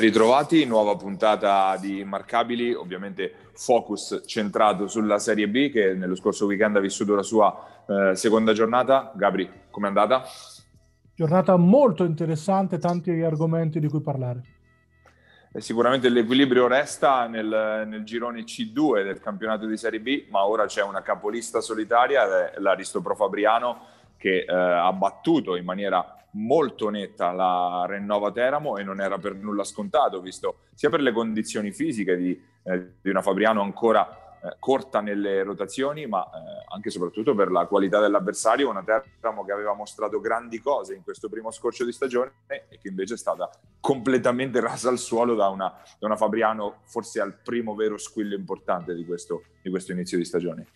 Ritrovati, nuova puntata di Immarcabili, ovviamente focus centrato sulla Serie B che nello scorso weekend ha vissuto la sua eh, seconda giornata. Gabri, com'è andata? Giornata molto interessante, tanti argomenti di cui parlare. Eh, sicuramente l'equilibrio resta nel, nel, girone C2 del campionato di Serie B, ma ora c'è una capolista solitaria, l'Aristopro Fabriano, che eh, ha battuto in maniera molto netta la Rennova Teramo e non era per nulla scontato, visto sia per le condizioni fisiche di, eh, di una Fabriano ancora eh, corta nelle rotazioni, ma eh, anche e soprattutto per la qualità dell'avversario, una Teramo che aveva mostrato grandi cose in questo primo scorcio di stagione e che invece è stata completamente rasa al suolo da una, da una Fabriano forse al primo vero squillo importante di questo, di questo inizio di stagione.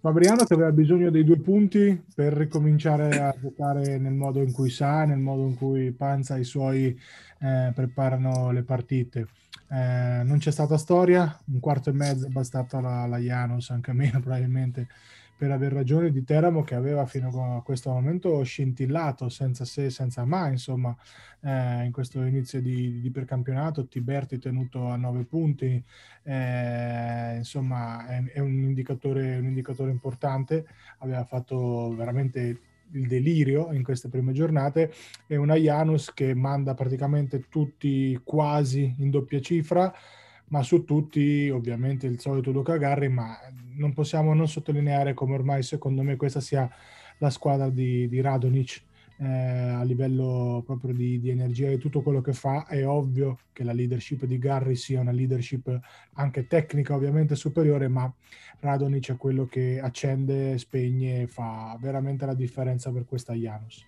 Fabriano che aveva bisogno dei due punti per ricominciare a giocare nel modo in cui sa, nel modo in cui Panza e i suoi eh, preparano le partite. Eh, non c'è stata storia, un quarto e mezzo è bastata la, la Janus, anche meno probabilmente, per aver ragione di Teramo che aveva fino a questo momento scintillato senza se, senza ma, insomma, eh, in questo inizio di, di percampionato, Tiberti tenuto a nove punti, eh, insomma, è, è un, indicatore, un indicatore importante, aveva fatto veramente il delirio in queste prime giornate e una Janus che manda praticamente tutti quasi in doppia cifra ma su tutti ovviamente il solito Luca Garri, ma non possiamo non sottolineare come ormai secondo me questa sia la squadra di, di Radonic eh, a livello proprio di, di, energia e tutto quello che fa. È ovvio che la leadership di Garri sia una leadership anche tecnica ovviamente superiore, ma Radonic è quello che accende, spegne e fa veramente la differenza per questa Janus.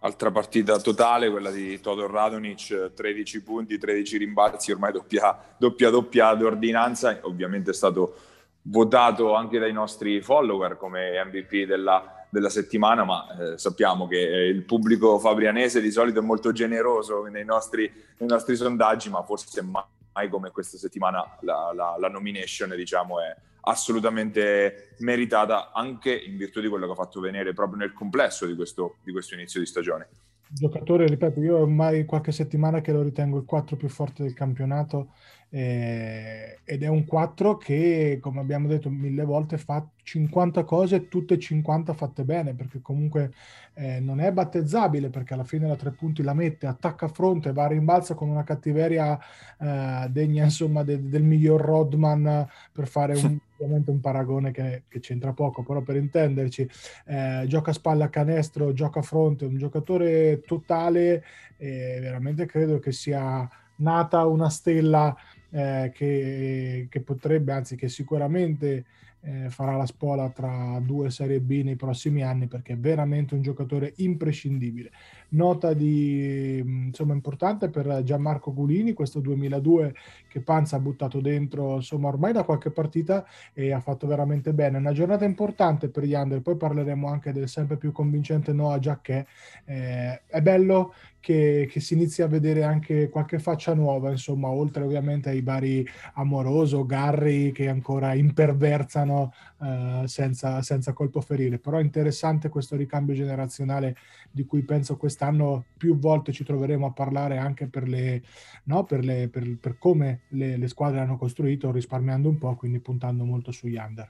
Altra partita totale, quella di Todor Radonic, 13 punti, 13 rimbalzi, ormai doppia doppia, doppia d'ordinanza, ovviamente è stato votato anche dai nostri follower come MVP della, della settimana, ma eh, sappiamo che il pubblico fabrianese di solito è molto generoso nei nostri, nei nostri sondaggi, ma forse mai come questa settimana la, la, la nomination diciamo, è, assolutamente meritata anche in virtù di quello che ha fatto venire proprio nel complesso di questo, di questo inizio di stagione. Giocatore, ripeto, io ormai qualche settimana che lo ritengo il 4 più forte del campionato eh, ed è un 4 che, come abbiamo detto mille volte, fa 50 cose, tutte e 50 fatte bene, perché comunque eh, non è battezzabile, perché alla fine la tre punti la mette, attacca a fronte, va a rimbalzo con una cattiveria eh, degna insomma de- del miglior Rodman per fare un, ovviamente un paragone che, che, c'entra poco, però per intenderci, eh, gioca a spalla a canestro, gioca a fronte, un giocatore totale e veramente credo che sia nata una stella eh, che, che, potrebbe, anzi che sicuramente eh, farà la spola tra due Serie B nei prossimi anni perché è veramente un giocatore imprescindibile. Nota di, insomma, importante per Gianmarco Gulini, questo 2002 che Panza ha buttato dentro insomma, ormai da qualche partita e ha fatto veramente bene. Una giornata importante per gli under, poi parleremo anche del sempre più convincente Noah Giacché. Eh, è bello che, che, si inizi a vedere anche qualche faccia nuova, insomma, oltre ovviamente ai vari Amoroso, Garri che ancora imperversano eh, senza, senza colpo ferire. Però è interessante questo ricambio generazionale di cui penso quest'anno più volte ci troveremo a parlare anche per, le, no, per, le, per, per come le, le squadre hanno costruito, risparmiando un po', quindi puntando molto sugli under.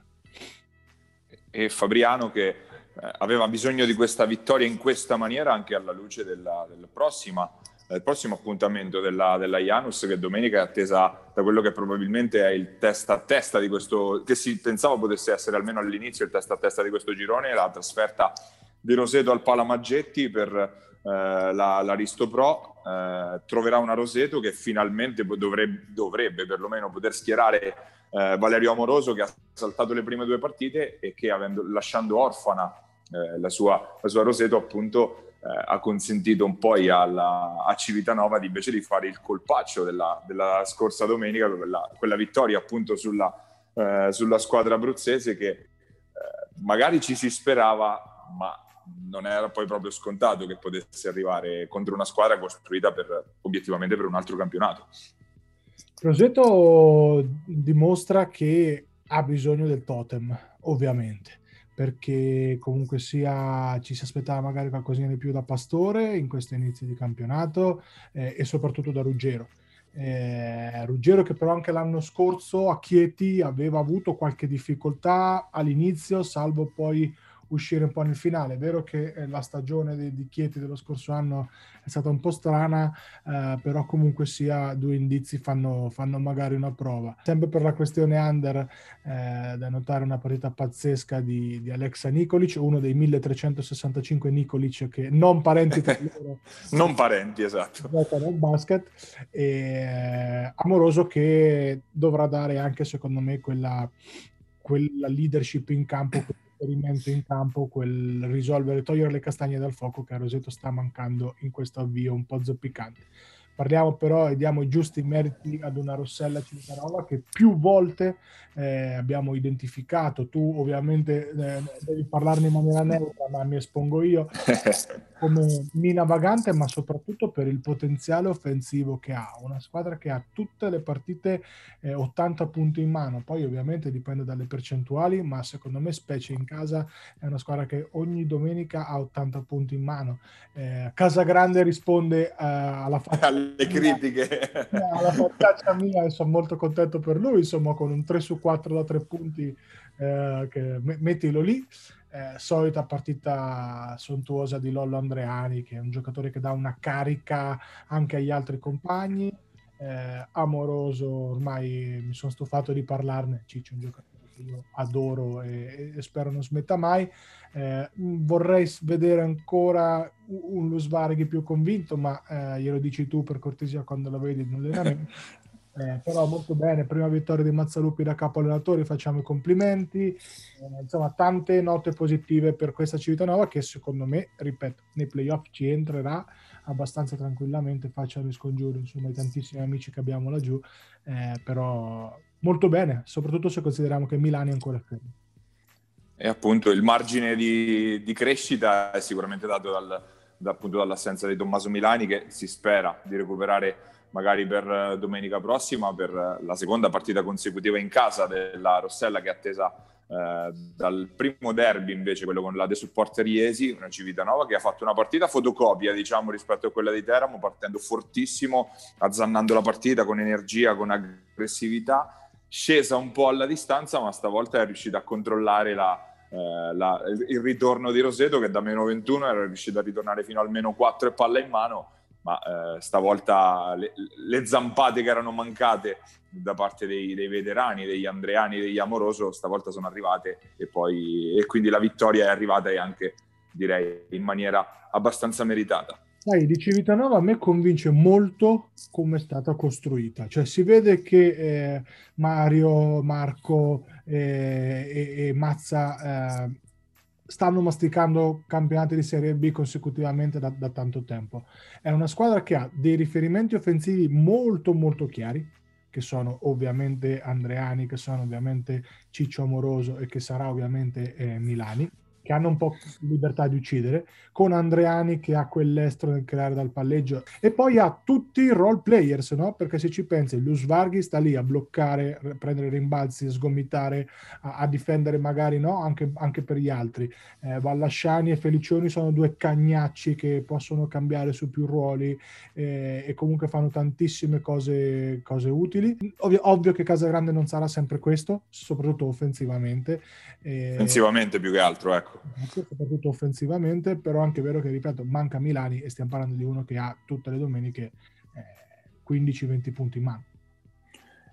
E Fabriano che eh, aveva bisogno di questa vittoria in questa maniera anche alla luce della, della prossima, del prossimo appuntamento della, della Janus che domenica è attesa da quello che probabilmente è il testa a testa di questo, che si pensava potesse essere almeno all'inizio il testa a testa di questo girone, la trasferta di Roseto al Palamaggetti per eh, la, l'Aristo Pro. Eh, troverà una Roseto che finalmente dovrebbe, dovrebbe perlomeno poter schierare eh, Valerio Amoroso che ha saltato le prime due partite e che avendo, lasciando orfana eh, la, sua, la, sua, Roseto appunto eh, ha consentito un po' alla, a Civitanova di invece di fare il colpaccio della, della scorsa domenica, quella, quella vittoria appunto sulla, eh, sulla squadra abruzzese che magari ci si sperava, ma non era poi proprio scontato che potesse arrivare contro una squadra costruita per, obiettivamente per un altro campionato. Roseto dimostra che ha bisogno del totem, ovviamente perché comunque sia ci si aspettava magari qualcosina di più da Pastore in questo inizio di campionato eh, e soprattutto da Ruggero. Eh, Ruggero che però anche l'anno scorso a Chieti aveva avuto qualche difficoltà all'inizio, salvo poi uscire un po' nel finale. È vero che eh, la stagione di, di Chieti dello scorso anno è stata un po' strana, eh, però comunque sia due indizi fanno, fanno, magari una prova. Sempre per la questione under, eh, da notare una partita pazzesca di, di, Alexa Nikolic, uno dei 1365 Nikolic che non parenti tra loro. non parenti, esatto. Nel basket. E, eh, amoroso che dovrà dare anche, secondo me, quella, quella leadership in campo esperimento in campo, quel risolvere, togliere le castagne dal fuoco che a Roseto sta mancando in questo avvio un po' zoppicante. Parliamo però e diamo i giusti meriti ad una Rossella Civitanova che più volte eh, abbiamo identificato. Tu ovviamente eh, devi parlarne in maniera neutra, ma mi espongo io come mina vagante, ma soprattutto per il potenziale offensivo che ha. Una squadra che ha tutte le partite eh, 80 punti in mano. Poi ovviamente dipende dalle percentuali, ma secondo me, specie in casa, è una squadra che ogni domenica ha 80 punti in mano. Eh, casa Grande risponde eh, alla faccia le critiche. alla faccia mia e sono molto contento per lui, insomma con un 3 su 4 da 3 punti, eh, mettilo lì. Eh, solita partita sontuosa di Lollo Andreani, che è un giocatore che dà una carica anche agli altri compagni. Eh, amoroso, ormai mi sono stufato di parlarne. Ciccio è un giocatore che io adoro e, e spero non smetta mai. Eh, vorrei vedere ancora un Lusvarghi più convinto, ma eh, glielo dici tu per cortesia quando lo vedi in allenamento. Eh, però molto bene, prima vittoria di Mazzalupi da capo allenatori, facciamo i complimenti. Eh, insomma, tante note positive per questa Civitanova che secondo me, ripeto, nei playoff ci entrerà abbastanza tranquillamente, faccia il scongiuro, insomma, i tantissimi amici che abbiamo laggiù, eh, però molto bene, soprattutto se consideriamo che Milano è ancora fermo. E appunto il margine di, di crescita è sicuramente dato dal, da, appunto, dall'assenza di Tommaso Milani che si spera di recuperare magari per eh, domenica prossima per eh, la seconda partita consecutiva in casa della Rossella che è attesa eh, dal primo derby invece quello con la De Supporter Iesi, una Civitanova che ha fatto una partita fotocopia diciamo rispetto a quella di Teramo partendo fortissimo, azzannando la partita con energia, con aggressività scesa un po' alla distanza ma stavolta è riuscita a controllare la, eh, la, il ritorno di Roseto che da meno 21 era riuscito a ritornare fino al meno 4 e palla in mano ma eh, stavolta le, le, zampate che erano mancate da parte dei, dei, veterani, degli Andreani, degli Amoroso, stavolta sono arrivate e, poi, e quindi la vittoria è arrivata e anche direi in maniera abbastanza meritata. Sai, di Civitanova a me convince molto come è stata costruita, cioè si vede che eh, Mario, Marco eh, e, e, Mazza eh, stanno masticando campionati di Serie B consecutivamente da, da, tanto tempo. È una squadra che ha dei riferimenti offensivi molto molto chiari, che sono ovviamente Andreani, che sono ovviamente Ciccio Amoroso e che sarà ovviamente eh, Milani che hanno un po' libertà di uccidere, con Andreani che ha quell'estro nel creare dal palleggio e poi ha tutti i role players, no? Perché se ci pensi, Lusvarghi sta lì a bloccare, prendere rimbalzi, sgomitare, a, a difendere magari, no? Anche, anche per gli altri. Eh, Vallasciani e Felicioni sono due cagnacci che possono cambiare su più ruoli eh, e comunque fanno tantissime cose, cose utili. Ovvio, ovvio che Casagrande non sarà sempre questo, soprattutto offensivamente. Eh, offensivamente più che altro, ecco soprattutto offensivamente, però anche vero che, ripeto, manca Milani e stiamo parlando di uno che ha tutte le domeniche eh, 15-20 punti in mano.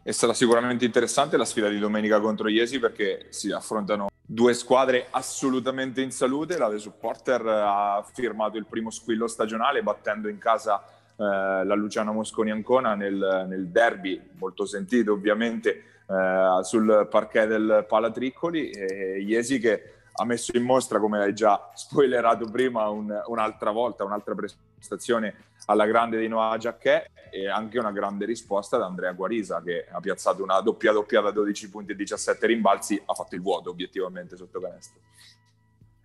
È stata sicuramente interessante la sfida di domenica contro Iesi perché si affrontano due squadre assolutamente in salute. La The Supporter ha firmato il primo squillo stagionale battendo in casa eh, la Luciano Mosconi Ancona nel, nel derby, molto sentito ovviamente, eh, sul parquet del Palatriccoli. E Iesi che ha messo in mostra, come hai già spoilerato prima, un, un'altra volta, un'altra prestazione alla grande di Noah Giacchè e anche una grande risposta da Andrea Guarisa che ha piazzato una doppia doppia da 12 punti e 17 rimbalzi, ha fatto il vuoto obiettivamente sotto canestro.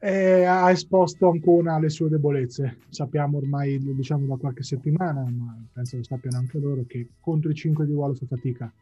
E ha esposto Ancona alle sue debolezze. Sappiamo ormai, diciamo da qualche settimana, ma penso lo sappiano anche loro, che contro i 5 di ruolo fa fatica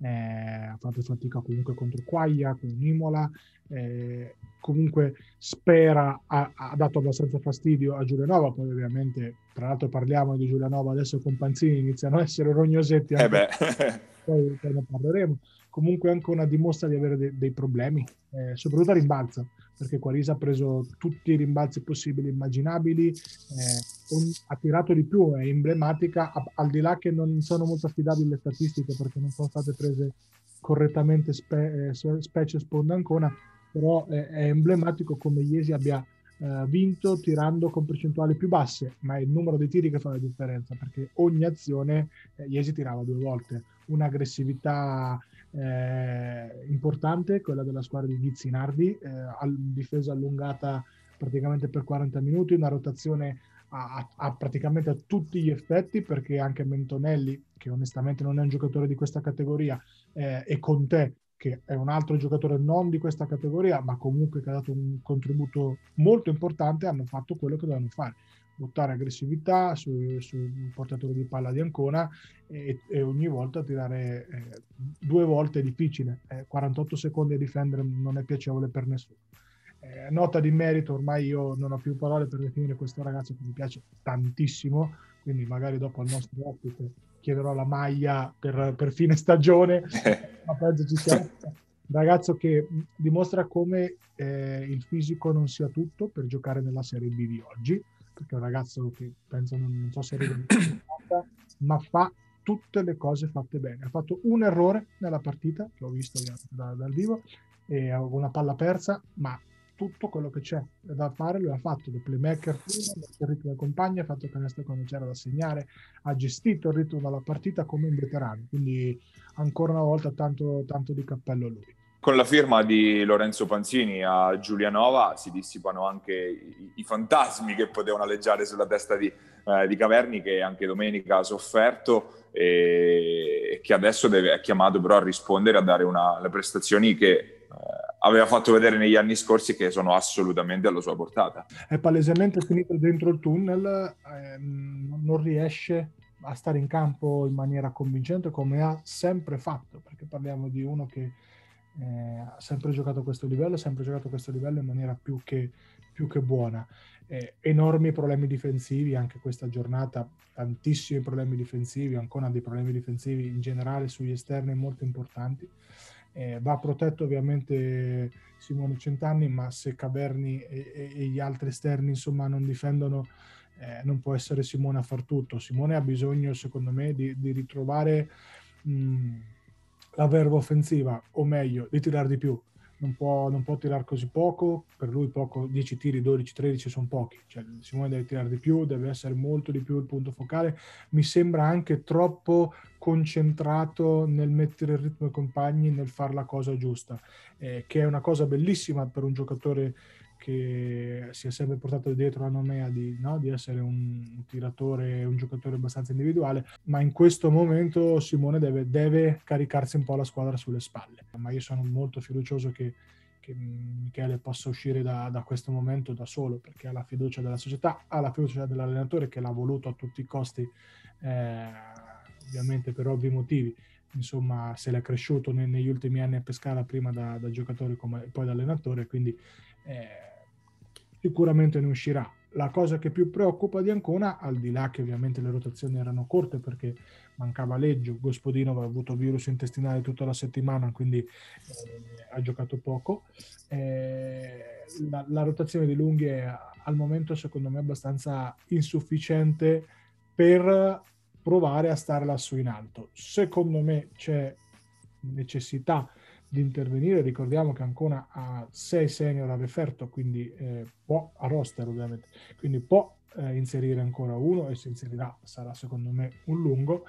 eh, ha fatto fatica comunque contro Quaglia, con Imola, eh, comunque spera, ha, ha, dato abbastanza fastidio a Giulianova, poi ovviamente, tra l'altro parliamo di Giulianova adesso con Panzini, iniziano a essere rognosetti, eh beh. poi, poi ne parleremo. Comunque anche una dimostra di avere de- dei problemi, eh, soprattutto a rimbalzo, perché Quarisa ha preso tutti i rimbalzi possibili e immaginabili, eh, un, ha tirato di più, è emblematica, a, al di là che non sono molto affidabili le statistiche perché non sono state prese correttamente spe, eh, specie sponda ancora, però è, è emblematico come Iesi abbia eh, vinto tirando con percentuali più basse, ma è il numero di tiri che fa la differenza, perché ogni azione eh, Iesi tirava due volte, un'aggressività eh, importante, quella della squadra di Ghizzinardi, eh, difesa allungata praticamente per 40 minuti, una rotazione a, a, praticamente a tutti gli effetti perché anche Mentonelli, che onestamente non è un giocatore di questa categoria, eh, e Conte, che è un altro giocatore non di questa categoria, ma comunque che ha dato un contributo molto importante, hanno fatto quello che dovevano fare. Buttare aggressività sul su portatore di palla di Ancona e, e ogni volta tirare eh, due volte è difficile. Eh, 48 secondi a difendere non è piacevole per nessuno. Eh, nota di merito, ormai io non ho più parole per definire questo ragazzo che mi piace tantissimo, quindi magari dopo al nostro ospite chiederò la maglia per, per fine stagione, ma penso ci sia un ragazzo che dimostra come eh, il fisico non sia tutto per giocare nella Serie B di oggi, perché è un ragazzo che penso non, non so se arriva ma fa tutte le cose fatte bene. Ha fatto un errore nella partita, che ho visto da, dal vivo, e una palla persa, ma tutto quello che c'è da fare lui ha fatto, da playmaker prima, il ritmo del compagno, ha fatto canestro quando c'era da segnare, ha gestito il ritmo della partita come un veterano, quindi ancora una volta tanto, tanto di cappello a lui. Con la firma di Lorenzo Panzini a Giulianova si dissipano anche i, i fantasmi che potevano alleggiare sulla testa di, eh, di, Caverni che anche domenica ha sofferto e, e che adesso deve, è chiamato però a rispondere, a dare una, le prestazioni che eh, aveva fatto vedere negli anni scorsi che sono assolutamente alla sua portata. È palesemente finito dentro il tunnel, ehm, non riesce a stare in campo in maniera convincente come ha sempre fatto, perché parliamo di uno che eh, ha sempre giocato a questo livello, ha sempre giocato a questo livello in maniera più che, più che buona. Eh, enormi problemi difensivi anche questa giornata, tantissimi problemi difensivi, ancora dei problemi difensivi in generale sugli esterni molto importanti. Eh, va protetto ovviamente Simone Centanni, ma se Caverni e, e, gli altri esterni insomma non difendono, eh, non può essere Simone a far tutto. Simone ha bisogno, secondo me, di, di ritrovare mh, la verba offensiva, o meglio, di tirare di più. Non può, non può tirare così poco, per lui poco, 10 tiri, 12, 13 sono pochi, cioè Simone deve tirare di più, deve essere molto di più il punto focale, mi sembra anche troppo concentrato nel mettere il ritmo ai compagni, nel fare la cosa giusta, eh, che è una cosa bellissima per un giocatore che si è sempre portato dietro la nomea di, no? di, essere un tiratore, un giocatore abbastanza individuale, ma in questo momento Simone deve, deve caricarsi un po' la squadra sulle spalle. Ma io sono molto fiducioso che, che Michele possa uscire da, da, questo momento da solo, perché ha la fiducia della società, ha la fiducia dell'allenatore che l'ha voluto a tutti i costi, eh, ovviamente per ovvi motivi insomma se l'è cresciuto negli ultimi anni a Pescara prima da, da giocatore come poi da allenatore quindi eh, sicuramente ne uscirà. La cosa che più preoccupa di Ancona, al di là che ovviamente le rotazioni erano corte perché mancava Leggio, Gospodino aveva avuto virus intestinale tutta la settimana, quindi eh, ha giocato poco. Eh, la, la, rotazione di Lunghi è al momento secondo me abbastanza insufficiente per provare a stare lassù in alto. Secondo me c'è necessità di intervenire. Ricordiamo che Ancona ha 6 senior a referto, quindi eh, può, a roster ovviamente, quindi può eh, inserire ancora uno e se inserirà sarà secondo me un lungo.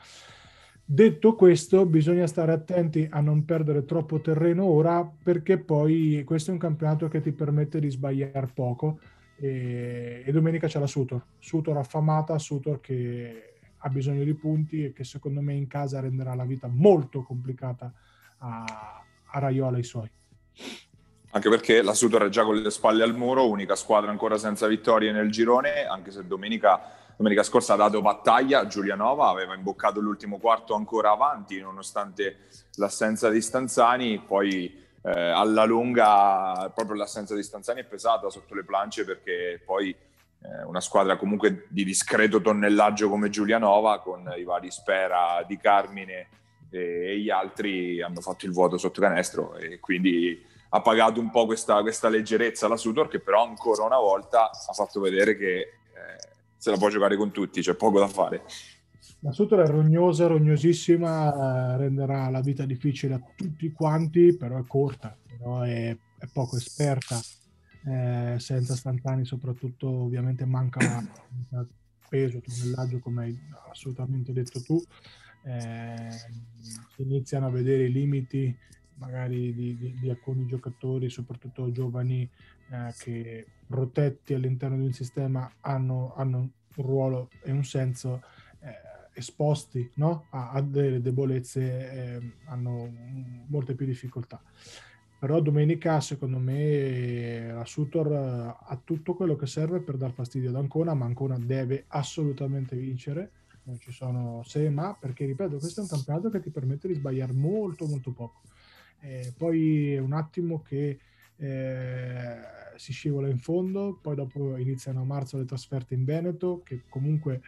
Detto questo, bisogna stare attenti a non perdere troppo terreno ora perché poi questo è un campionato che ti permette di sbagliare poco e, e domenica c'è la Sutor, Sutor affamata, Sutor che ha bisogno di punti e che secondo me in casa renderà la vita molto complicata a, a Raiola i suoi. Anche perché la Sutor è già con le spalle al muro, unica squadra ancora senza vittorie nel girone, anche se domenica domenica scorsa ha dato battaglia Giulianova, aveva imboccato l'ultimo quarto ancora avanti nonostante l'assenza di Stanzani, poi eh, alla lunga proprio l'assenza di Stanzani è pesata sotto le planche perché poi eh, una squadra comunque di discreto tonnellaggio come Giulianova con i vari Spera, Di Carmine e, gli altri hanno fatto il vuoto sotto canestro e quindi ha pagato un po' questa, questa leggerezza la Sutor che però ancora una volta ha fatto vedere che eh, se la può giocare con tutti, c'è poco da fare. La Sutor è rognosa, rognosissima, eh, renderà la vita difficile a tutti quanti, però è corta, però è, è poco esperta, eh, senza Stantani soprattutto ovviamente manca peso, tonnellaggio come hai assolutamente detto tu, eh, iniziano a vedere i limiti magari di, di, di alcuni giocatori, soprattutto giovani, eh, che protetti all'interno di un sistema hanno, hanno un ruolo e un senso eh, esposti no? a, a, delle debolezze, eh, hanno molte più difficoltà. Però domenica, secondo me, la Sutor ha tutto quello che serve per dar fastidio ad Ancona, ma Ancona deve assolutamente vincere. Non ci sono se ma, perché ripeto, questo è un campionato che ti permette di sbagliare molto, molto poco eh, poi un attimo che eh, si scivola in fondo, poi dopo iniziano a marzo le trasferte in Veneto, che comunque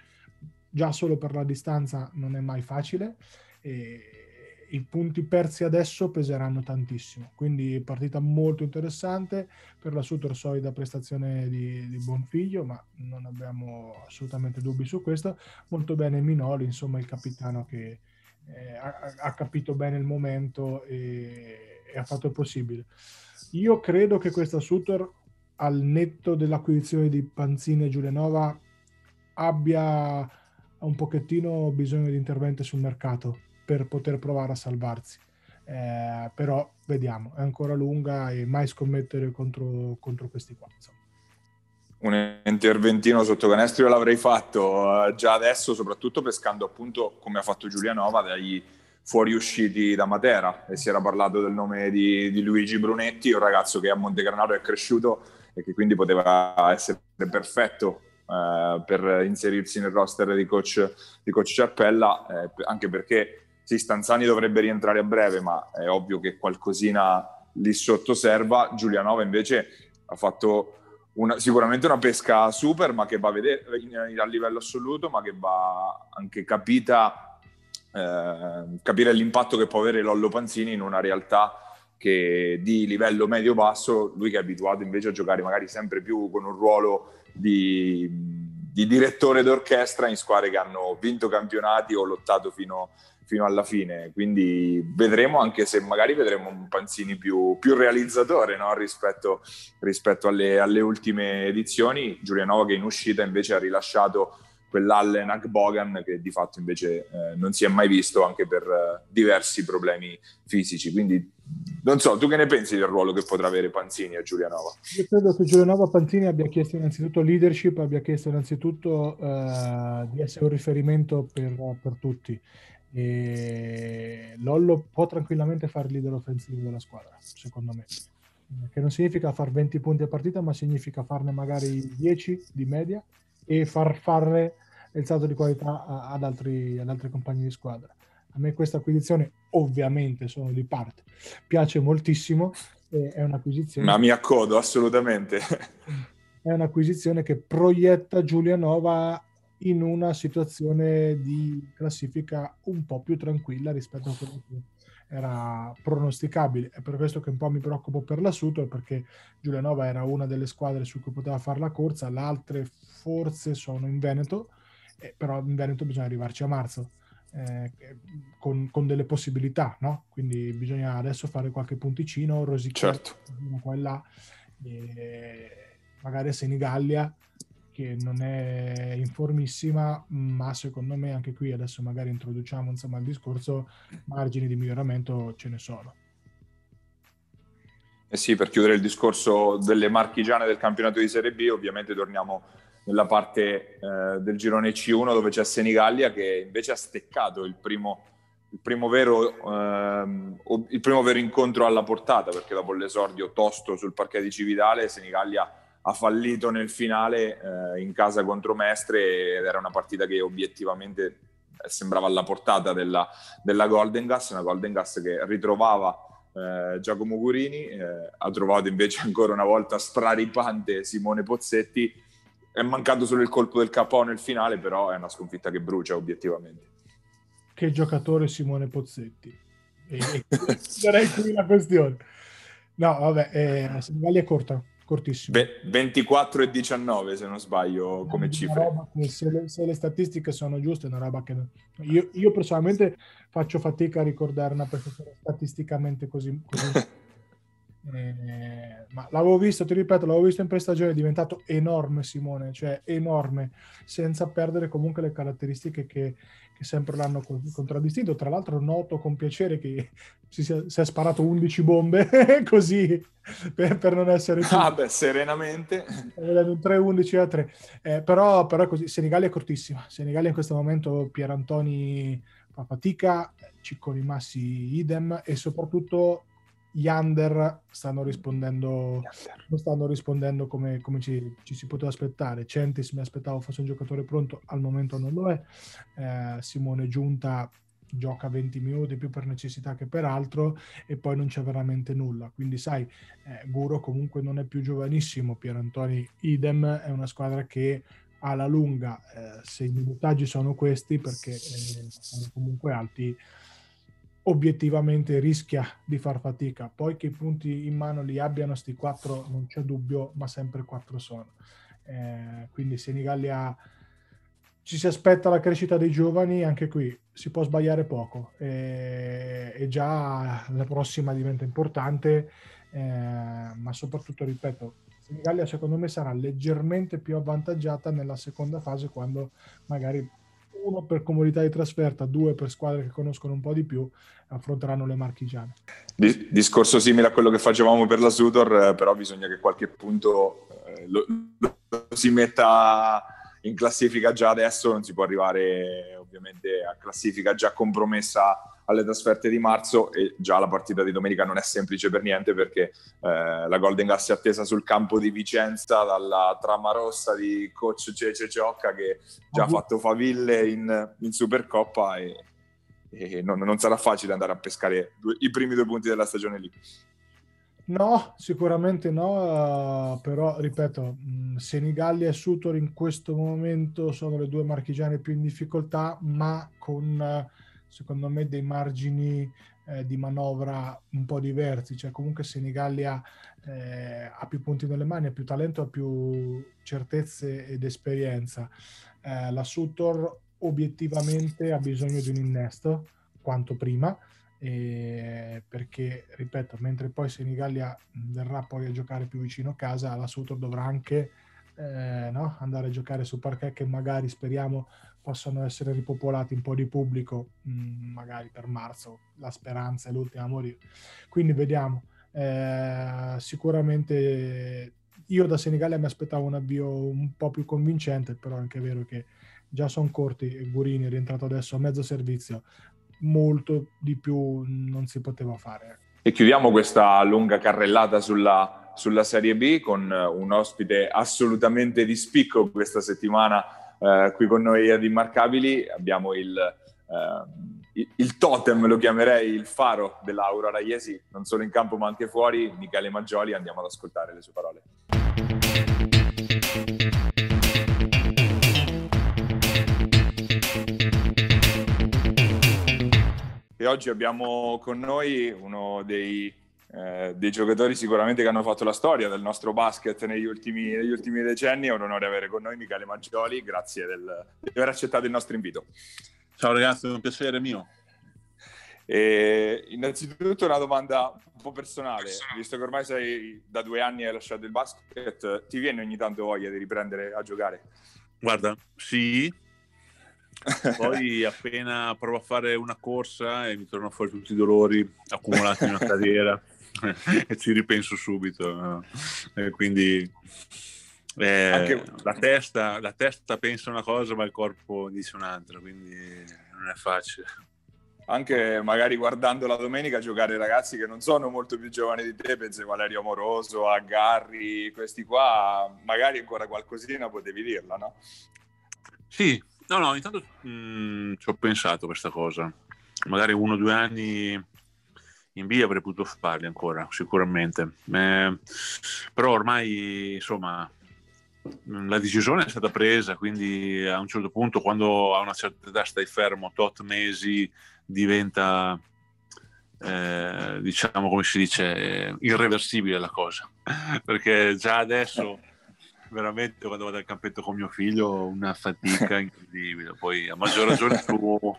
già solo per la distanza non è mai facile. E i punti persi adesso peseranno tantissimo. Quindi partita molto interessante per la Sutor solida prestazione di, di Bonfiglio, ma non abbiamo assolutamente dubbi su questo. Molto bene Minoli, insomma il capitano che eh, ha, ha, capito bene il momento e, e, ha fatto il possibile. Io credo che questa Sutor, al netto dell'acquisizione di Panzini e Giulianova, abbia un pochettino bisogno di interventi sul mercato per poter provare a salvarsi. Eh, però vediamo, è ancora lunga e mai scommettere contro, contro questi qua. Un interventino sotto canestro l'avrei fatto uh, già adesso, soprattutto pescando appunto come ha fatto Giulianova dagli fuoriusciti da Matera e si era parlato del nome di, di Luigi Brunetti, un ragazzo che a Montegranaro è cresciuto e che quindi poteva essere perfetto uh, per inserirsi nel roster di coach, di coach Ciarpella, eh, anche perché sì, Stanzani dovrebbe rientrare a breve, ma è ovvio che qualcosina lì sotto serva. Giulianova invece ha fatto una, sicuramente una pesca super, ma che va a vedere a livello assoluto, ma che va anche capita, eh, capire l'impatto che può avere Lollo Panzini in una realtà che di livello medio-basso, lui che è abituato invece a giocare magari sempre più con un ruolo di, di direttore d'orchestra in squadre che hanno vinto campionati o lottato fino a fino alla fine. Quindi vedremo, anche se magari vedremo un Panzini più, più realizzatore no? rispetto, rispetto alle, alle, ultime edizioni. Giulianova che in uscita invece ha rilasciato quell'Allen Akbogan che di fatto invece eh, non si è mai visto anche per eh, diversi problemi fisici. Quindi non so, tu che ne pensi del ruolo che potrà avere Panzini a Giulianova? Io credo che Giulianova Panzini abbia chiesto innanzitutto leadership, abbia chiesto innanzitutto eh, di essere un riferimento per, per tutti e Lollo può tranquillamente fare il leader offensivo della squadra, secondo me. Che non significa far 20 punti a partita, ma significa farne magari 10 di media e far fare il salto di qualità ad altri, ad altri compagni di squadra. A me questa acquisizione, ovviamente, sono di parte, piace moltissimo. È un'acquisizione. Ma mi accodo assolutamente. È un'acquisizione che proietta Giulianova in una situazione di classifica un po' più tranquilla rispetto a quello che era pronosticabile. È per questo che un po' mi preoccupo per la Sutor, perché Giulianova era una delle squadre su cui poteva fare la corsa, le altre forse sono in Veneto, eh, però in Veneto bisogna arrivarci a marzo. Eh, con, con, delle possibilità, no? Quindi bisogna adesso fare qualche punticino, rosicare certo. qua e là, e magari a Senigallia che non è informissima, ma secondo me anche qui adesso magari introduciamo insomma il discorso, margini di miglioramento ce ne sono. Eh sì, per chiudere il discorso delle marchigiane del campionato di Serie B, ovviamente torniamo nella parte eh, del girone C1 dove c'è Senigallia che invece ha steccato il primo, il primo, vero, eh, il primo vero incontro alla portata perché dopo l'esordio tosto sul parquet di Cividale Senigallia ha fallito nel finale eh, in casa contro Mestre ed era una partita che obiettivamente sembrava alla portata della, della Golden Gas, una Golden Gas che ritrovava eh, Giacomo Gurini, eh, ha trovato invece ancora una volta straripante Simone Pozzetti, è mancato solo il colpo del KO nel finale, però è una sconfitta che brucia obiettivamente. Che giocatore Simone Pozzetti? E, darei qui la questione. No, vabbè, eh, Senigallia è corta, cortissimo. Be- 24 e 19 se non sbaglio come cifre. se, le, se, le, statistiche sono giuste è una roba che io, io, personalmente faccio fatica a ricordare una persona statisticamente così, così Eh, ma l'avevo visto, ti ripeto, l'avevo visto in prestagione, è diventato enorme Simone, cioè enorme, senza perdere comunque le caratteristiche che, che sempre l'hanno contraddistinto. Tra l'altro noto con piacere che si, sia, si è sparato 11 bombe così per, per, non essere... Più... Ah beh, serenamente. 3-11 a 3. Eh, però, però è così, Senigallia è cortissima. Senigallia in questo momento Pierantoni fa fatica, Cicconi Massi idem e soprattutto gli under stanno rispondendo, non stanno rispondendo come, come ci, ci, si poteva aspettare. Centis mi aspettavo fosse un giocatore pronto, al momento non lo è. Eh, Simone Giunta gioca 20 minuti più per necessità che per altro e poi non c'è veramente nulla. Quindi sai, eh, Guro comunque non è più giovanissimo, Pierantoni idem, è una squadra che alla lunga, eh, se i minutaggi sono questi, perché eh, sono comunque alti, obiettivamente rischia di far fatica. Poi che i punti in mano li abbiano sti quattro non c'è dubbio, ma sempre quattro sono. Eh, quindi Senigallia ci si aspetta la crescita dei giovani, anche qui si può sbagliare poco e, e già la prossima diventa importante, eh, ma soprattutto, ripeto, Senigallia secondo me sarà leggermente più avvantaggiata nella seconda fase quando magari uno per comodità di trasferta, due per squadre che conoscono un po' di più, affronteranno le marchigiane. discorso simile a quello che facevamo per la Sutor, eh, però bisogna che qualche punto eh, lo, lo, si metta in classifica già adesso, non si può arrivare ovviamente a classifica già compromessa alle trasferte di marzo e già la partita di domenica non è semplice per niente perché eh, la Golden Gas è attesa sul campo di Vicenza dalla trama rossa di coach Cece Ciocca che già ha fatto faville in, in Supercoppa e, e non, non, sarà facile andare a pescare due, i primi due punti della stagione lì. No, sicuramente no, uh, però ripeto, mh, Senigallia e Sutor in questo momento sono le due marchigiane più in difficoltà, ma con... Secondo me dei margini eh, di manovra un po' diversi, cioè comunque Senigallia eh, ha più punti nelle mani, ha più talento, ha più certezze ed esperienza. Eh, la Sutor obiettivamente ha bisogno di un innesto quanto prima, perché ripeto, mentre poi Senigallia verrà poi a giocare più vicino a casa, la Sutor dovrà anche eh, no? andare a giocare su parquet che magari speriamo possano essere ripopolati un po' di pubblico, mh, mm, magari per marzo, la speranza è l'ultima a morire. Quindi vediamo. Eh, sicuramente io da Senigallia mi aspettavo un avvio un po' più convincente, però è anche vero che già sono corti e Gurini è rientrato adesso a mezzo servizio, molto di più non si poteva fare. E chiudiamo questa lunga carrellata sulla, sulla Serie B con un ospite assolutamente di spicco questa settimana eh, qui con noi ad Immarcabili abbiamo il, eh, il, totem, lo chiamerei il faro dell'Aura Iesi, non solo in campo ma anche fuori, Michele Maggioli, andiamo ad ascoltare le sue parole. E oggi abbiamo con noi uno dei eh, dei giocatori sicuramente che hanno fatto la storia del nostro basket negli ultimi, negli ultimi decenni. È un onore avere con noi Michele Maggioli, grazie del, di aver accettato il nostro invito. Ciao ragazzi, è un piacere mio. E innanzitutto una domanda un po' personale, visto che ormai sei da due anni hai lasciato il basket, ti viene ogni tanto voglia di riprendere a giocare? Guarda, sì. Poi appena provo a fare una corsa e mi tornano fuori tutti i dolori accumulati in una carriera. e ci ripenso subito. No? quindi eh, Anche... la, testa, la testa pensa una cosa ma il corpo dice un'altra, quindi non è facile. anche magari guardando la domenica giocare ragazzi che non sono molto più giovani di te, pensi a Valerio Amoroso, a Garri, questi qua, magari ancora qualcosina potevi dirla, no? Sì, no, no, intanto mh, mm, ci ho pensato questa cosa. Magari uno o due anni in via avrei potuto farli ancora, sicuramente. Eh, però ormai, insomma, la decisione è stata presa, quindi a un certo punto, quando a una certa età stai fermo tot mesi, diventa, eh, diciamo, come si dice, irreversibile la cosa. Perché già adesso, veramente, quando vado al campetto con mio figlio, una fatica incredibile. Poi a maggior ragione su,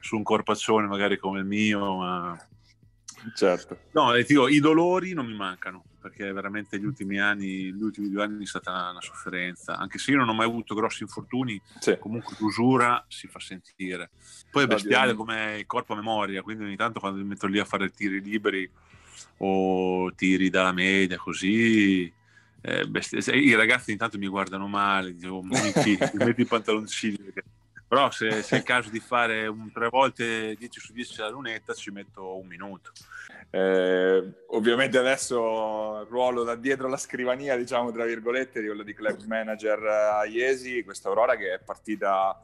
su un corpaccione magari come il mio, ma certo. No, dico, i dolori non mi mancano, perché veramente gli ultimi anni, gli ultimi due anni è stata una sofferenza. Anche se io non ho mai avuto grossi infortuni, sì. comunque l'usura si fa sentire. Poi è bestiale come corpo a memoria, quindi ogni tanto quando mi metto lì a fare tiri liberi o tiri dalla media, così... Eh, I ragazzi intanto mi guardano male, dicevo, mi metti i pantaloncini però se, se, è il caso di fare un, tre volte 10 su 10 la lunetta ci metto un minuto. Eh, ovviamente adesso il ruolo da dietro la scrivania, diciamo tra virgolette, di quello di club manager a Iesi, questa Aurora che è partita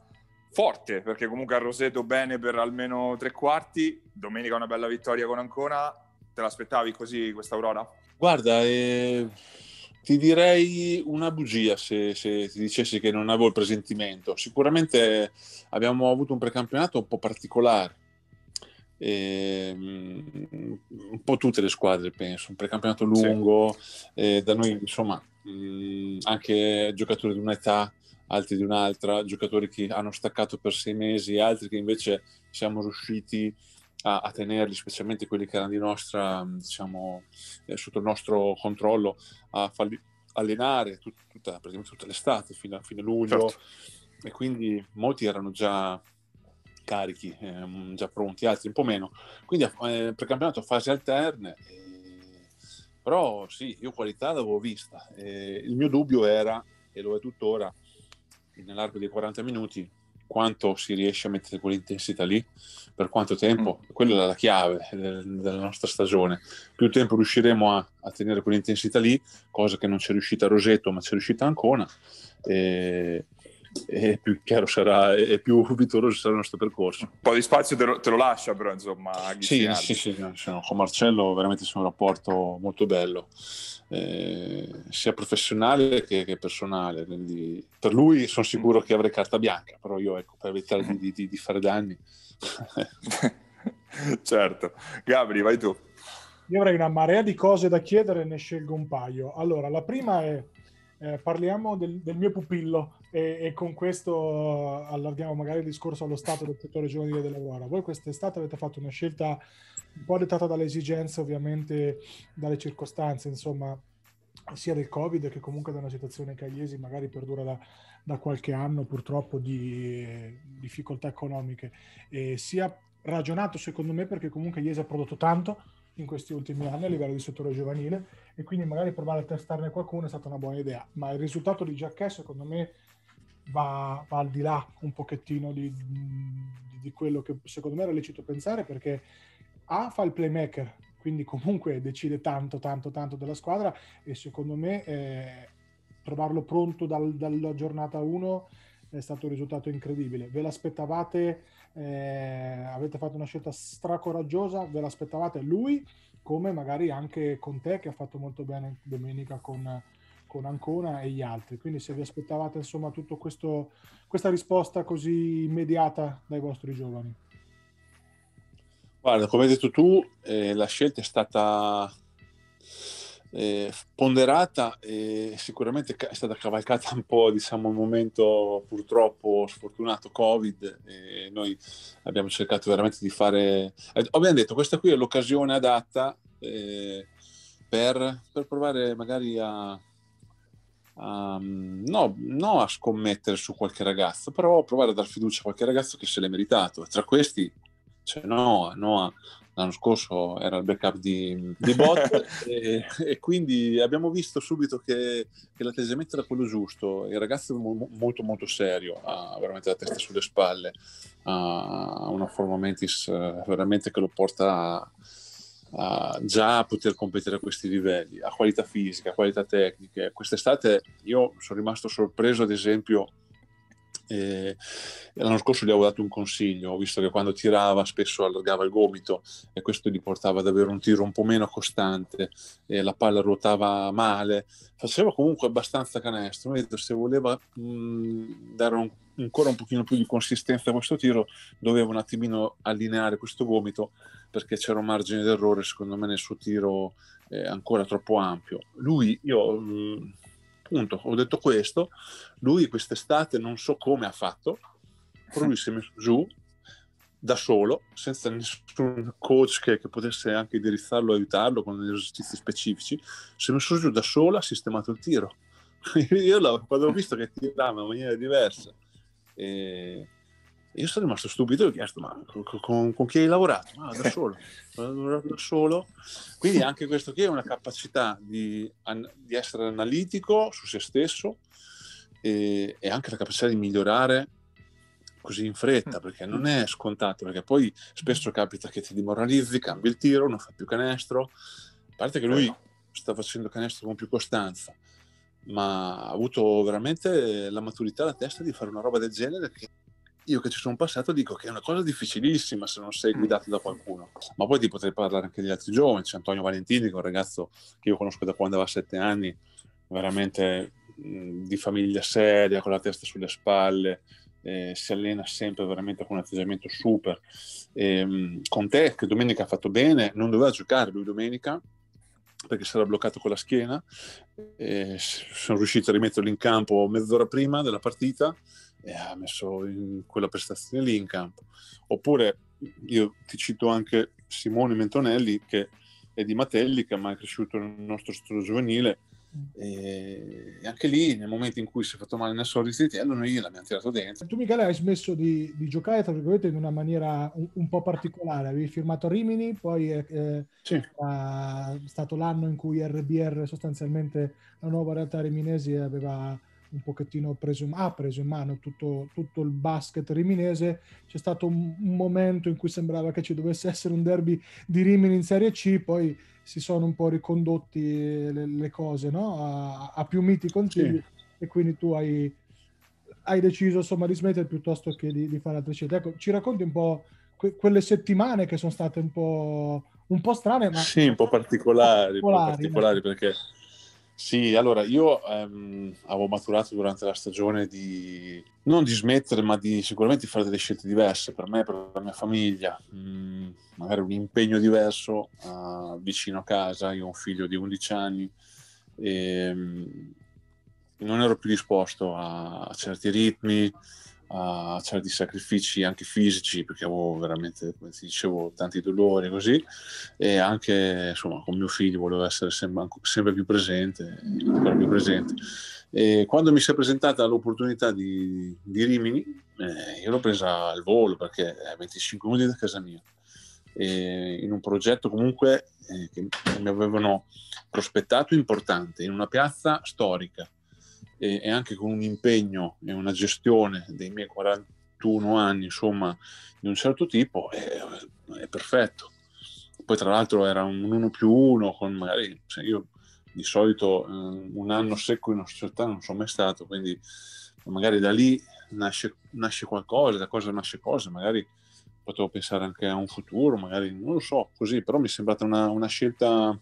forte, perché comunque ha roseto bene per almeno tre quarti, domenica una bella vittoria con Ancona, te l'aspettavi così questa Aurora? Guarda, eh ti direi una bugia se, se, ti dicessi che non avevo il presentimento. Sicuramente abbiamo avuto un precampionato un po' particolare. E, um, un po' tutte le squadre penso, un precampionato lungo, sì. eh, da noi insomma mh, mm, anche giocatori di un'età, altri di un'altra, giocatori che hanno staccato per sei mesi, altri che invece siamo riusciti a, a tenerli, specialmente quelli che erano di nostra, diciamo, eh, sotto il nostro controllo, a farli allenare tut, tutta, praticamente tutta l'estate, fino a fine luglio, certo. e quindi molti erano già carichi, ehm, già pronti, altri un po' meno. Quindi eh, precampionato a fasi alterne, eh, però sì, io qualità l'avevo vista. Eh, il mio dubbio era, e lo è tuttora, nell'arco dei 40 minuti, quanto si riesce a mettere quell'intensità lì, per quanto tempo, mm. quella è la chiave della nostra stagione. Più tempo riusciremo a, a tenere quell'intensità lì, cosa che non c'è riuscita a Roseto, ma c'è riuscita a Ancona, e, e più chiaro sarà e più vittorioso sarà il nostro percorso. Un po' di spazio te lo, te lo lascia, però insomma. Sì, sì, sì, con Marcello veramente c'è un rapporto molto bello eh, sia professionale che, che, personale. Quindi per lui sono sicuro che avrei carta bianca, però io ecco, per evitare di, di, di fare danni. certo. Gabri, vai tu. Io avrei una marea di cose da chiedere ne scelgo un paio. Allora, la prima è, eh, parliamo del, del, mio pupillo e, e, con questo allarghiamo magari il discorso allo stato del settore giovanile dell'Aurora. Voi quest'estate avete fatto una scelta un po' dettata dalle esigenze, ovviamente dalle circostanze, insomma, sia del Covid che comunque da una situazione che a Iesi magari perdura da, da qualche anno purtroppo di eh, difficoltà economiche, e sia ragionato secondo me perché comunque Iesi ha prodotto tanto in questi ultimi anni a livello di settore giovanile e quindi magari provare a testarne qualcuno è stata una buona idea, ma il risultato di Giacchè secondo me va, va, al di là un pochettino di, di, di quello che secondo me era lecito pensare perché a fa il playmaker, quindi comunque decide tanto, tanto, tanto della squadra e secondo me eh, trovarlo pronto dal, dalla giornata 1 è stato un risultato incredibile. Ve l'aspettavate, eh, avete fatto una scelta stracoraggiosa, ve l'aspettavate lui come magari anche con te che ha fatto molto bene domenica con, con Ancona e gli altri. Quindi se vi aspettavate insomma tutta questa risposta così immediata dai vostri giovani. Guarda, come hai detto tu, eh, la scelta è stata eh, ponderata e sicuramente è stata cavalcata un po', diciamo, un momento purtroppo sfortunato Covid e noi abbiamo cercato veramente di fare... Eh, abbiamo detto, questa qui è l'occasione adatta eh, per, per, provare magari a... a no, no, a scommettere su qualche ragazzo, però provare a dar fiducia a qualche ragazzo che se l'è meritato. Tra questi c'è Noah, Noah l'anno scorso era il backup di, di Bot e, e, quindi abbiamo visto subito che, che, l'atteggiamento era quello giusto, il ragazzo è mo, molto molto serio, ha veramente la testa sulle spalle, ha una forma mentis eh, veramente che lo porta a, a già a poter competere a questi livelli, a qualità fisica, a qualità tecniche. Quest'estate io sono rimasto sorpreso ad esempio e l'anno scorso gli avevo dato un consiglio, ho visto che quando tirava spesso allargava il gomito e questo gli portava ad avere un tiro un po' meno costante, e la palla ruotava male, faceva comunque abbastanza canestro, mi detto se voleva mh, dare un, ancora un pochino più di consistenza a questo tiro doveva un attimino allineare questo gomito perché c'era un margine d'errore secondo me nel suo tiro eh, ancora troppo ampio. Lui, io... Mh, Punto. Ho detto questo. Lui quest'estate non so come ha fatto, lui si è messo giù da solo, senza nessun coach che, che potesse anche indirizzarlo aiutarlo con degli esercizi specifici. Si è messo giù da solo, ha sistemato il tiro. Io quando ho visto che tirava in maniera diversa e io sono rimasto stupito e ho chiesto, ma con, con, chi hai lavorato? Ah, da solo. da solo. Quindi anche questo qui è una capacità di, di essere analitico su se stesso e, e, anche la capacità di migliorare così in fretta, perché non è scontato, perché poi spesso capita che ti demoralizzi, cambi il tiro, non fa più canestro. A parte che lui sta facendo canestro con più costanza, ma ha avuto veramente la maturità, la testa di fare una roba del genere che io che ci sono passato dico che è una cosa difficilissima se non sei mm. guidato da qualcuno. Ma poi ti potrei parlare anche degli altri giovani, c'è Antonio Valentini, che è un ragazzo che io conosco da quando aveva sette anni, veramente mh, di famiglia seria, con la testa sulle spalle, eh, si allena sempre veramente con un atteggiamento super. E, mh, con te, che domenica ha fatto bene, non doveva giocare lui domenica, perché si era bloccato con la schiena, sono riuscito a rimetterlo in campo mezz'ora prima della partita e ha messo in quella prestazione lì in campo. Oppure io ti cito anche Simone Mentonelli che è di Matelli, che è cresciuto nel nostro studio giovanile e anche lì nel momento in cui si è fatto male nel solito ristrettello noi l'abbiamo tirato dentro tu Michele hai smesso di, di giocare tra virgolette in una maniera un, un, po' particolare avevi firmato a Rimini poi è, eh, sì. è stato l'anno in cui RBR sostanzialmente la nuova realtà riminesi aveva un pochettino preso, ha preso in mano tutto, tutto, il basket riminese. C'è stato un, un, momento in cui sembrava che ci dovesse essere un derby di Rimini in Serie C, poi si sono un po' ricondotti le, le cose no? a, a, più miti contigui sì. e quindi tu hai, hai, deciso insomma di smettere piuttosto che di, di fare altre scelte. Ecco, ci racconti un po' que- quelle settimane che sono state un po', un po strane, ma sì, un po' particolari, un po particolari perché sì, allora io ehm, avevo maturato durante la stagione di non di smettere, ma di sicuramente fare delle scelte diverse per me, per la mia famiglia, mm, magari un impegno diverso uh, vicino a casa. Io ho un figlio di 11 anni e um, non ero più disposto a, a certi ritmi, a certi sacrifici anche fisici perché avevo veramente, come ti dicevo, tanti dolori così e anche insomma con mio figlio volevo essere sempre, sempre più presente, ancora più presente. E quando mi si è presentata l'opportunità di, di Rimini, eh, io l'ho presa al volo perché è 25 minuti da casa mia. In un progetto comunque eh, che mi avevano prospettato importante, in una piazza storica, e, e anche con un impegno e una gestione dei miei 41 anni, insomma, di un certo tipo, è, è perfetto. Poi tra l'altro era un 1 più 1 con magari, cioè io di solito eh, un anno secco in una società non sono mai stato, quindi magari da lì nasce, nasce qualcosa, da cosa nasce cosa, magari potevo pensare anche a un futuro, magari non lo so, così, però mi è sembrata una, una scelta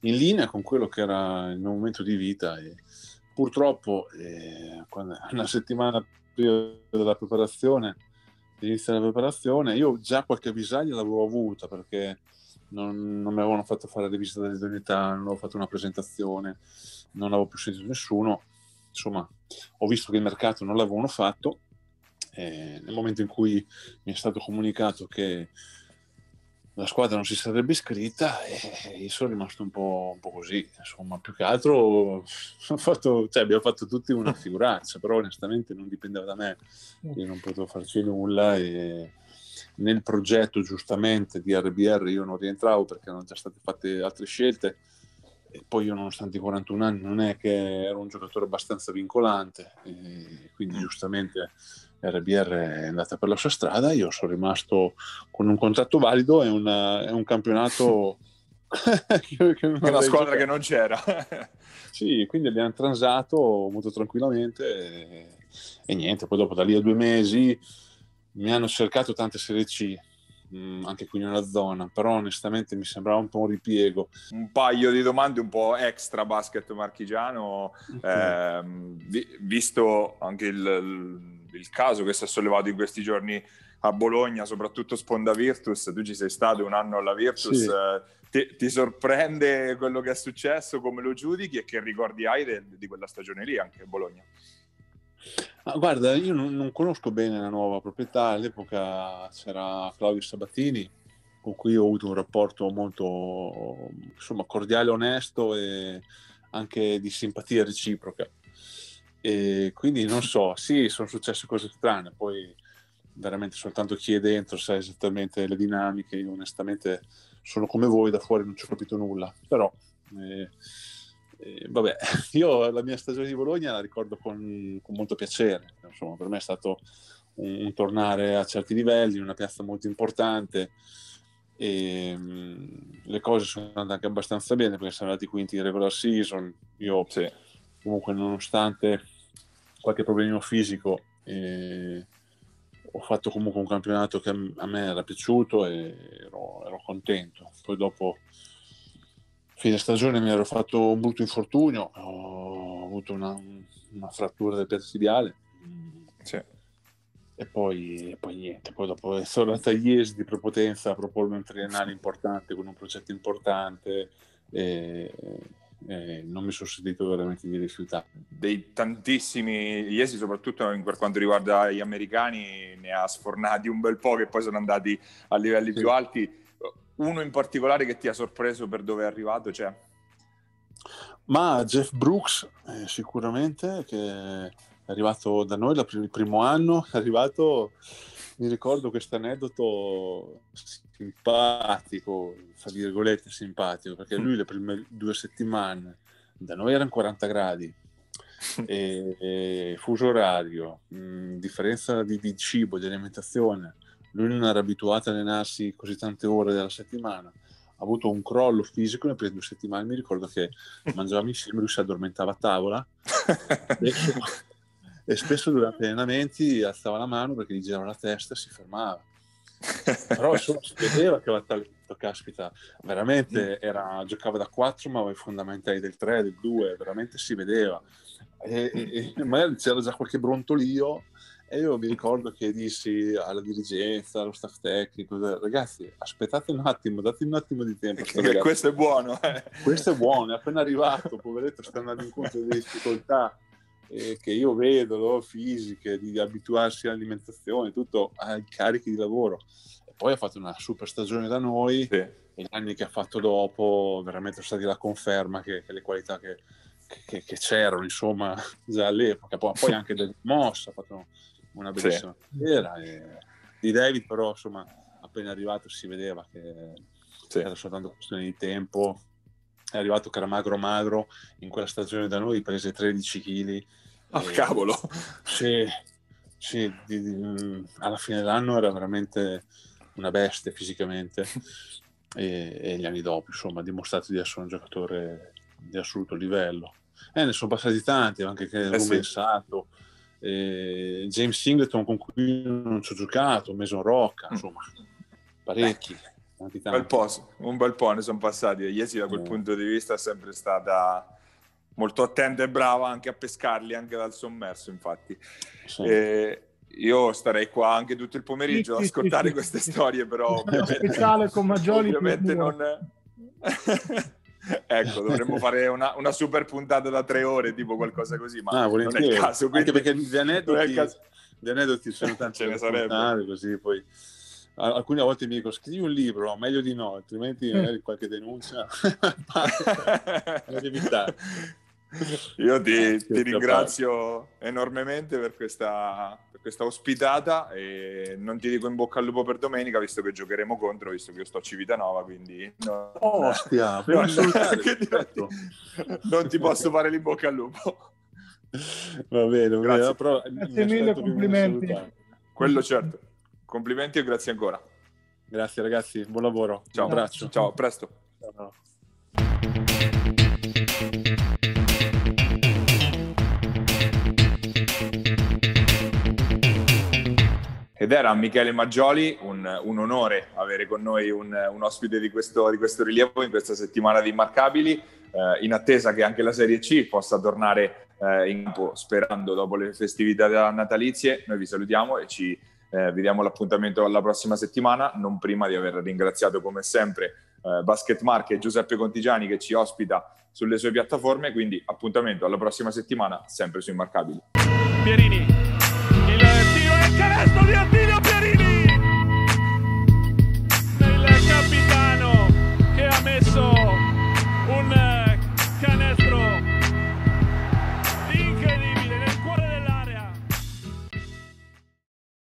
in linea con quello che era il mio momento di vita e, purtroppo eh, una settimana prima della preparazione, l'inizio della preparazione, io già qualche avvisaglia l'avevo avuta perché non, non mi avevano fatto fare le visite dell'idoneità, non avevo fatto una presentazione, non avevo più sentito nessuno. Insomma, ho visto che il mercato non l'avevano fatto. Eh, nel momento in cui mi è stato comunicato che la squadra non si sarebbe iscritta e io sono rimasto un po', un po così, insomma, più che altro fatto, cioè, abbiamo fatto tutti una figuraccia, però onestamente non dipendeva da me, io non potevo farci nulla e nel progetto giustamente di RBR io non rientravo perché erano già state fatte altre scelte. E poi io nonostante i 41 anni non è che ero un giocatore abbastanza vincolante quindi giustamente RBR è andata per la sua strada io sono rimasto con un contratto valido e, una, un campionato che, che una squadra che non c'era sì quindi abbiamo transato molto tranquillamente e, e niente poi dopo da lì a due mesi mi hanno cercato tante serie C, mh, mm, anche qui nella zona, però onestamente mi sembrava un po' un ripiego. Un paio di domande un po' extra basket marchigiano, okay. ehm, vi, visto anche il, il, il, caso che si è sollevato in questi giorni a Bologna, soprattutto Sponda Virtus, tu ci sei stato un anno alla Virtus, sì. eh, ti, ti, sorprende quello che è successo, come lo giudichi e che ricordi hai de, di quella stagione lì anche a Bologna? Ah, guarda, io non, non, conosco bene la nuova proprietà, all'epoca c'era Claudio Sabatini, con cui ho avuto un rapporto molto insomma, cordiale, onesto e anche di simpatia reciproca. E quindi non so, sì, sono successe cose strane, poi veramente soltanto chi è dentro sa esattamente le dinamiche, io onestamente sono come voi, da fuori non ci ho capito nulla, però... Eh, eh, vabbè, io la mia stagione di Bologna la ricordo con, con molto piacere, insomma, per me è stato un, un, tornare a certi livelli, in una piazza molto importante e um, le cose sono andate anche abbastanza bene perché siamo andati quinti in regular season, io sì. Comunque nonostante qualche problemino fisico eh, ho fatto comunque un campionato che a me era piaciuto e ero, ero contento, poi dopo fine stagione mi ero fatto un brutto infortunio, ho avuto una, una frattura del piatto tibiale. Sì. E poi, e poi, niente, poi dopo sono andata a Iesi di prepotenza a propormi un triennale importante con un progetto importante e, e non mi sono sentito veramente di rifiutare. Dei tantissimi Iesi, soprattutto per quanto riguarda gli americani, ne ha sfornati un bel po' che poi sono andati a livelli sì. più alti uno in particolare che ti ha sorpreso per dove è arrivato c'è? Ma Jeff Brooks eh, sicuramente che è arrivato da noi il primo anno, è arrivato, mi ricordo questo aneddoto simpatico, fra virgolette simpatico, perché lui le prime due settimane da noi erano 40 gradi, e, e fuso orario, mh, differenza di, di cibo, di alimentazione, lui non era abituato a allenarsi così tante ore della settimana, ha avuto un crollo fisico nelle prime due settimane, mi ricordo che mangiavamo insieme, lui si addormentava a tavola e spesso durante gli allenamenti alzava la mano perché gli girava la testa e si fermava. Però insomma si vedeva che aveva talento, caspita, veramente era, giocava da 4 ma aveva i fondamentali del 3, del 2, veramente si vedeva. E, e, e magari c'era già qualche brontolio e io mi ricordo che dissi alla dirigenza, allo staff tecnico, ragazzi, aspettate un attimo, date un attimo di tempo. questo è buono. Eh. Questo è buono, è appena arrivato, poveretto, sta andando incontro delle difficoltà eh, che io vedo, no? fisiche, di abituarsi all'alimentazione, tutto ai carichi di lavoro. E poi ha fatto una super stagione da noi sì. e gli anni che ha fatto dopo veramente sono stati la conferma che, che le qualità che, che, che, c'erano, insomma, già all'epoca. Poi, poi anche del Moss ha fatto una bellissima sì. carriera. E di David però insomma appena arrivato si vedeva che sì. era soltanto questione di tempo. È arrivato che era magro magro, in quella stagione da noi prese 13 kg. Ah, oh, cavolo! Sì, sì di, di, alla fine dell'anno era veramente una bestia fisicamente. E, e, gli anni dopo, insomma, ha dimostrato di essere un giocatore di assoluto livello. Eh, ne sono passati tanti, anche che eh, sì. Sato, eh, James Singleton con cui non ci ho giocato, Mason Rocca, mm. insomma, parecchi. Tanti, tanti. Bel po', un bel po' ne sono passati. Iesi da quel eh. punto di vista è sempre stata molto attenta e brava anche a pescarli anche dal sommerso, infatti. Sì. Eh, io starei qua anche tutto il pomeriggio sì, a ascoltare sì, queste storie, però ovviamente, speciale con Maggioli ovviamente non... ecco, dovremmo fare una, una, super puntata da tre ore, tipo qualcosa così, ma ah, non è il caso. Quindi... Anche perché gli aneddoti, gli aneddoti sono tanti ce ne sarebbe. Così poi alcune volte mi dico scrivi un libro, meglio di no, altrimenti magari qualche denuncia. evitare. Io ti, ti ringrazio enormemente per questa, per questa, ospitata e non ti dico in bocca al lupo per domenica visto che giocheremo contro, visto che io sto a Civitanova, quindi no, Ostia, no, no, non ti posso fare l'in bocca al lupo. Va bene, grazie, però, grazie mille, complimenti. Quello certo. Complimenti e grazie ancora. Grazie ragazzi, buon lavoro. Ciao, Un abbraccio. Ciao, a presto. Ciao. Ed era Michele Maggioli, un, un onore avere con noi un, un ospite di questo, di questo, rilievo in questa settimana di Immarcabili, eh, in attesa che anche la Serie C possa tornare eh, in campo, sperando dopo le festività natalizie. Noi vi salutiamo e ci eh, vi diamo l'appuntamento alla prossima settimana, non prima di aver ringraziato come sempre eh, Basket Marche e Giuseppe Contigiani che ci ospita sulle sue piattaforme, quindi appuntamento alla prossima settimana, sempre su Immarcabili. Pierini, il tiro il canestro di Attila!